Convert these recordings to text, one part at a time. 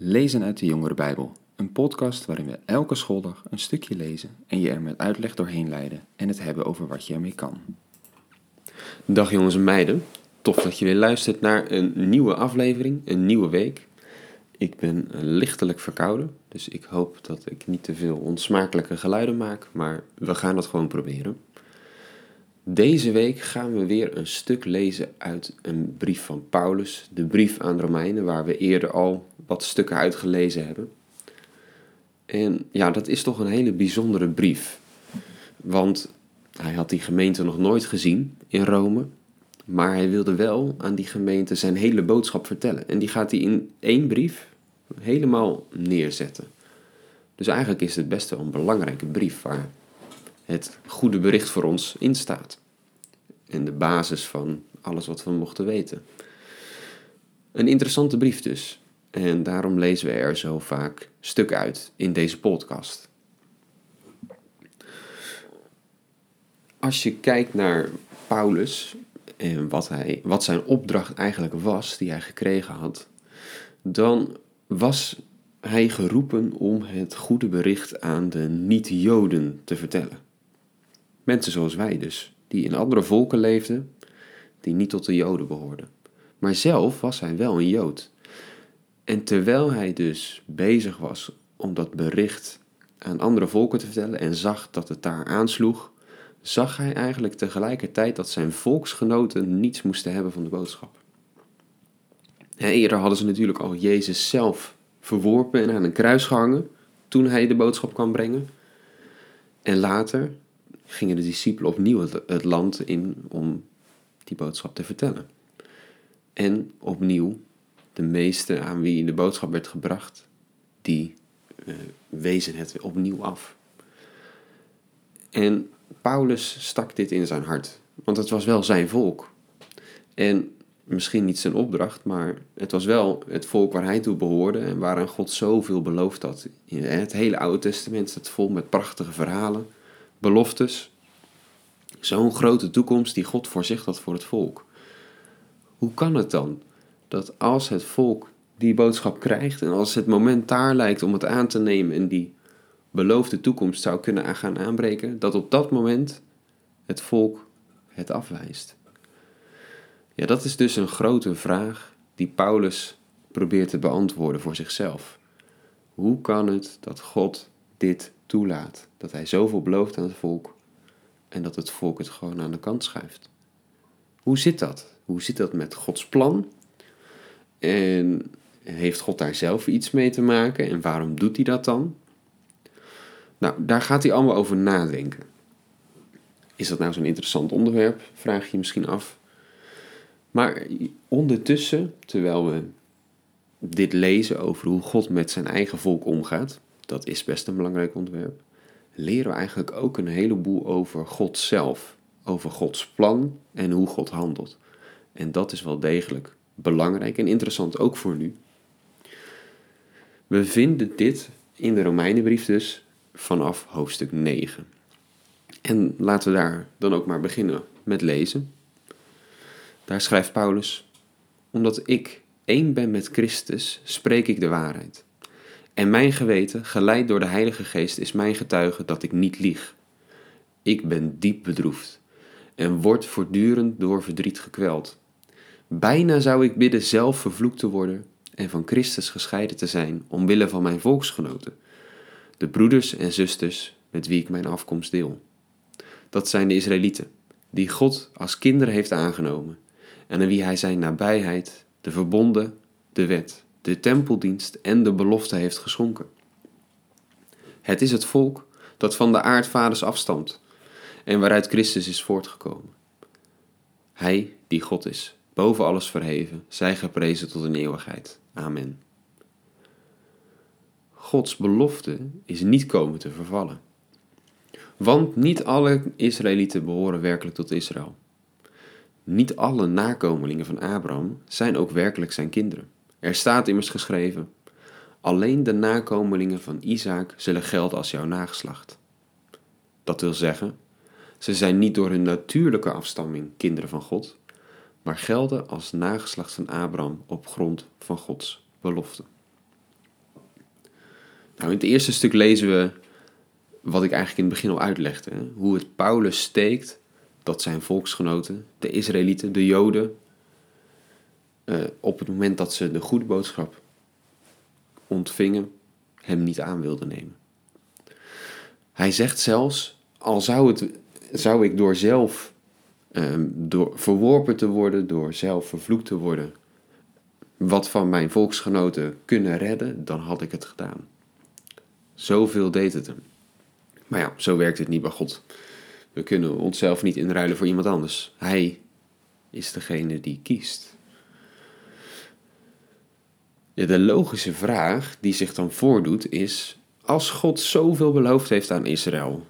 Lezen uit de Jongere Bijbel, een podcast waarin we elke schooldag een stukje lezen en je er met uitleg doorheen leiden en het hebben over wat je ermee kan. Dag jongens en meiden, tof dat je weer luistert naar een nieuwe aflevering, een nieuwe week. Ik ben lichtelijk verkouden, dus ik hoop dat ik niet te veel onsmakelijke geluiden maak, maar we gaan het gewoon proberen. Deze week gaan we weer een stuk lezen uit een brief van Paulus, de brief aan de Romeinen, waar we eerder al wat stukken uitgelezen hebben. En ja, dat is toch een hele bijzondere brief. Want hij had die gemeente nog nooit gezien in Rome. Maar hij wilde wel aan die gemeente zijn hele boodschap vertellen. En die gaat hij in één brief helemaal neerzetten. Dus eigenlijk is het best wel een belangrijke brief waar het goede bericht voor ons in staat. En de basis van alles wat we mochten weten. Een interessante brief dus. En daarom lezen we er zo vaak stuk uit in deze podcast. Als je kijkt naar Paulus en wat, hij, wat zijn opdracht eigenlijk was, die hij gekregen had, dan was hij geroepen om het goede bericht aan de niet-Joden te vertellen. Mensen zoals wij dus, die in andere volken leefden, die niet tot de Joden behoorden. Maar zelf was hij wel een Jood. En terwijl hij dus bezig was om dat bericht aan andere volken te vertellen en zag dat het daar aansloeg, zag hij eigenlijk tegelijkertijd dat zijn volksgenoten niets moesten hebben van de boodschap. eerder hadden ze natuurlijk al Jezus zelf verworpen en aan een kruis gehangen toen hij de boodschap kwam brengen. En later gingen de discipelen opnieuw het land in om die boodschap te vertellen. En opnieuw de meesten aan wie de boodschap werd gebracht, die uh, wezen het opnieuw af. En Paulus stak dit in zijn hart, want het was wel zijn volk. En misschien niet zijn opdracht, maar het was wel het volk waar hij toe behoorde en waaraan God zoveel beloofd had. Het hele Oude Testament staat vol met prachtige verhalen, beloftes. Zo'n grote toekomst die God voorzicht had voor het volk. Hoe kan het dan dat als het volk die boodschap krijgt en als het moment daar lijkt om het aan te nemen en die beloofde toekomst zou kunnen gaan aanbreken, dat op dat moment het volk het afwijst? Ja, dat is dus een grote vraag die Paulus probeert te beantwoorden voor zichzelf. Hoe kan het dat God dit toelaat? Dat hij zoveel belooft aan het volk en dat het volk het gewoon aan de kant schuift? Hoe zit dat? Hoe zit dat met Gods plan en heeft God daar zelf iets mee te maken? En waarom doet hij dat dan? Nou, daar gaat hij allemaal over nadenken. Is dat nou zo'n interessant onderwerp? Vraag je misschien af. Maar ondertussen, terwijl we dit lezen over hoe God met zijn eigen volk omgaat, dat is best een belangrijk onderwerp, leren we eigenlijk ook een heleboel over God zelf, over Gods plan en hoe God handelt. En dat is wel degelijk belangrijk en interessant ook voor nu. We vinden dit in de Romeinenbrief dus vanaf hoofdstuk 9. En laten we daar dan ook maar beginnen met lezen. Daar schrijft Paulus: Omdat ik één ben met Christus, spreek ik de waarheid. En mijn geweten, geleid door de Heilige Geest, is mijn getuige dat ik niet lieg. Ik ben diep bedroefd en word voortdurend door verdriet gekweld. Bijna zou ik bidden zelf vervloekt te worden en van Christus gescheiden te zijn omwille van mijn volksgenoten, de broeders en zusters met wie ik mijn afkomst deel. Dat zijn de Israëlieten, die God als kinderen heeft aangenomen en aan wie hij zijn nabijheid, de verbonden, de wet, de tempeldienst en de belofte heeft geschonken. Het is het volk dat van de aardvaders afstamt en waaruit Christus is voortgekomen. Hij die God is boven alles verheven, zij geprezen tot een eeuwigheid. Amen. Gods belofte is niet komen te vervallen. Want niet alle Israëlieten behoren werkelijk tot Israël. Niet alle nakomelingen van Abraham zijn ook werkelijk zijn kinderen. Er staat immers geschreven: Alleen de nakomelingen van Isaac zullen gelden als jouw nageslacht. Dat wil zeggen, ze zijn niet door hun natuurlijke afstamming kinderen van God, maar gelden als nageslacht van Abraham op grond van Gods belofte. Nou, in het eerste stuk lezen we wat ik eigenlijk in het begin al uitlegde. Hoe het Paulus steekt dat zijn volksgenoten, de Israëlieten, de Joden, uh, op het moment dat ze de goede boodschap ontvingen, hem niet aan wilden nemen. Hij zegt zelfs, al zou, het, zou ik door zelf um, door verworpen te worden, door zelf vervloekt te worden, wat van mijn volksgenoten kunnen redden, dan had ik het gedaan. Zoveel deed het hem. Maar ja, zo werkt het niet bij God. We kunnen onszelf niet inruilen voor iemand anders. Hij is degene die kiest. De logische vraag die zich dan voordoet is: als God zoveel beloofd heeft aan Israël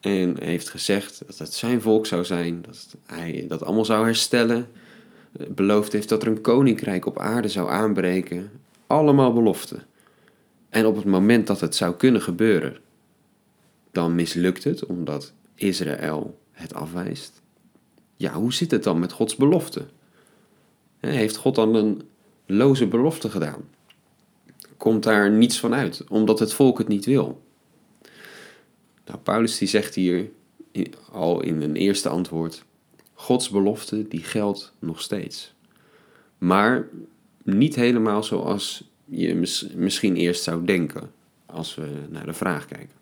en heeft gezegd dat het zijn volk zou zijn, dat hij dat allemaal zou herstellen, beloofd heeft dat er een koninkrijk op aarde zou aanbreken, allemaal beloften. En op het moment dat het zou kunnen gebeuren, dan mislukt het omdat Israël het afwijst. Ja, hoe zit het dan met Gods belofte? Heeft God dan een loze belofte gedaan? Komt daar niets van uit, omdat het volk het niet wil? Nou, Paulus die zegt hier al in een eerste antwoord: Gods belofte die geldt nog steeds. Maar niet helemaal zoals je misschien eerst zou denken als we naar de vraag kijken.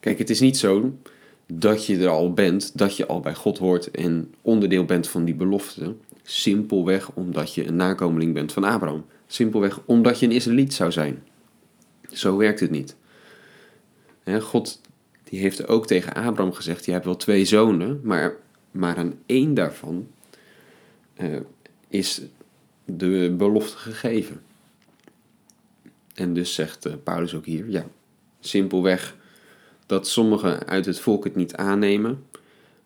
Kijk, het is niet zo dat je er al bent, dat je al bij God hoort en onderdeel bent van die belofte. Simpelweg omdat je een nakomeling bent van Abraham. Simpelweg omdat je een Israëliet zou zijn. Zo werkt het niet. God die heeft ook tegen Abraham gezegd: Je hebt wel twee zonen, maar, maar aan één daarvan uh, is de belofte gegeven. En dus zegt uh, Paulus ook hier: Ja, simpelweg dat sommigen uit het volk het niet aannemen,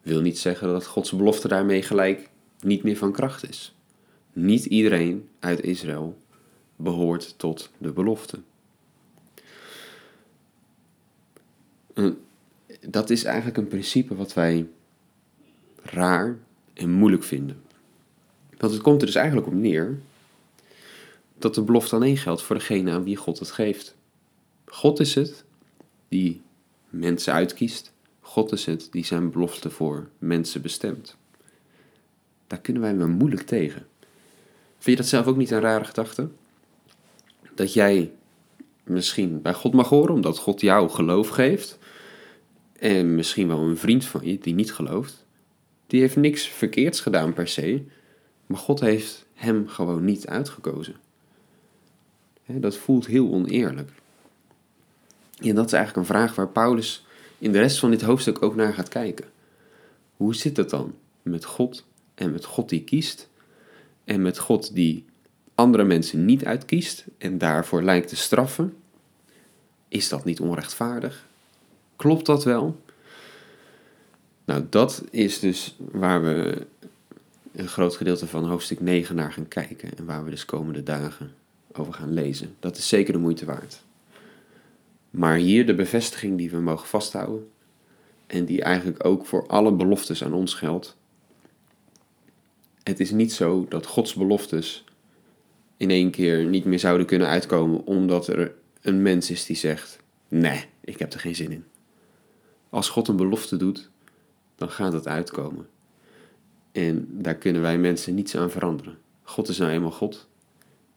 wil niet zeggen dat Gods belofte daarmee gelijk niet meer van kracht is. Niet iedereen uit Israël behoort tot de belofte. Dat is eigenlijk een principe wat wij raar en moeilijk vinden. Want het komt er dus eigenlijk op neer dat de belofte alleen geldt voor degene aan wie God het geeft. God is het die mensen uitkiest. God is het die zijn belofte voor mensen bestemt. Daar kunnen wij maar moeilijk tegen. Vind je dat zelf ook niet een rare gedachte? Dat jij misschien bij God mag horen omdat God jou geloof geeft. En misschien wel een vriend van je die niet gelooft. Die heeft niks verkeerds gedaan per se. Maar God heeft hem gewoon niet uitgekozen. Dat voelt heel oneerlijk. En dat is eigenlijk een vraag waar Paulus in de rest van dit hoofdstuk ook naar gaat kijken. Hoe zit het dan met God en met God die kiest en met God die andere mensen niet uitkiest en daarvoor lijkt te straffen? Is dat niet onrechtvaardig? Klopt dat wel? Nou, dat is dus waar we een groot gedeelte van hoofdstuk 9 naar gaan kijken en waar we dus komende dagen over gaan lezen. Dat is zeker de moeite waard. Maar hier de bevestiging die we mogen vasthouden en die eigenlijk ook voor alle beloftes aan ons geldt. Het is niet zo dat Gods beloftes in één keer niet meer zouden kunnen uitkomen omdat er een mens is die zegt: Nee, ik heb er geen zin in. Als God een belofte doet, dan gaat het uitkomen. En daar kunnen wij mensen niets aan veranderen. God is nou eenmaal God.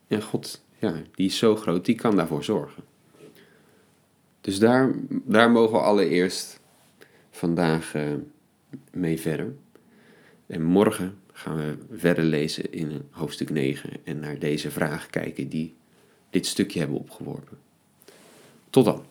En God, ja, die is zo groot, die kan daarvoor zorgen. Dus daar, daar mogen we allereerst vandaag uh, mee verder. En morgen gaan we verder lezen in hoofdstuk 9 en naar deze vragen kijken die dit stukje hebben opgeworpen. Tot dan.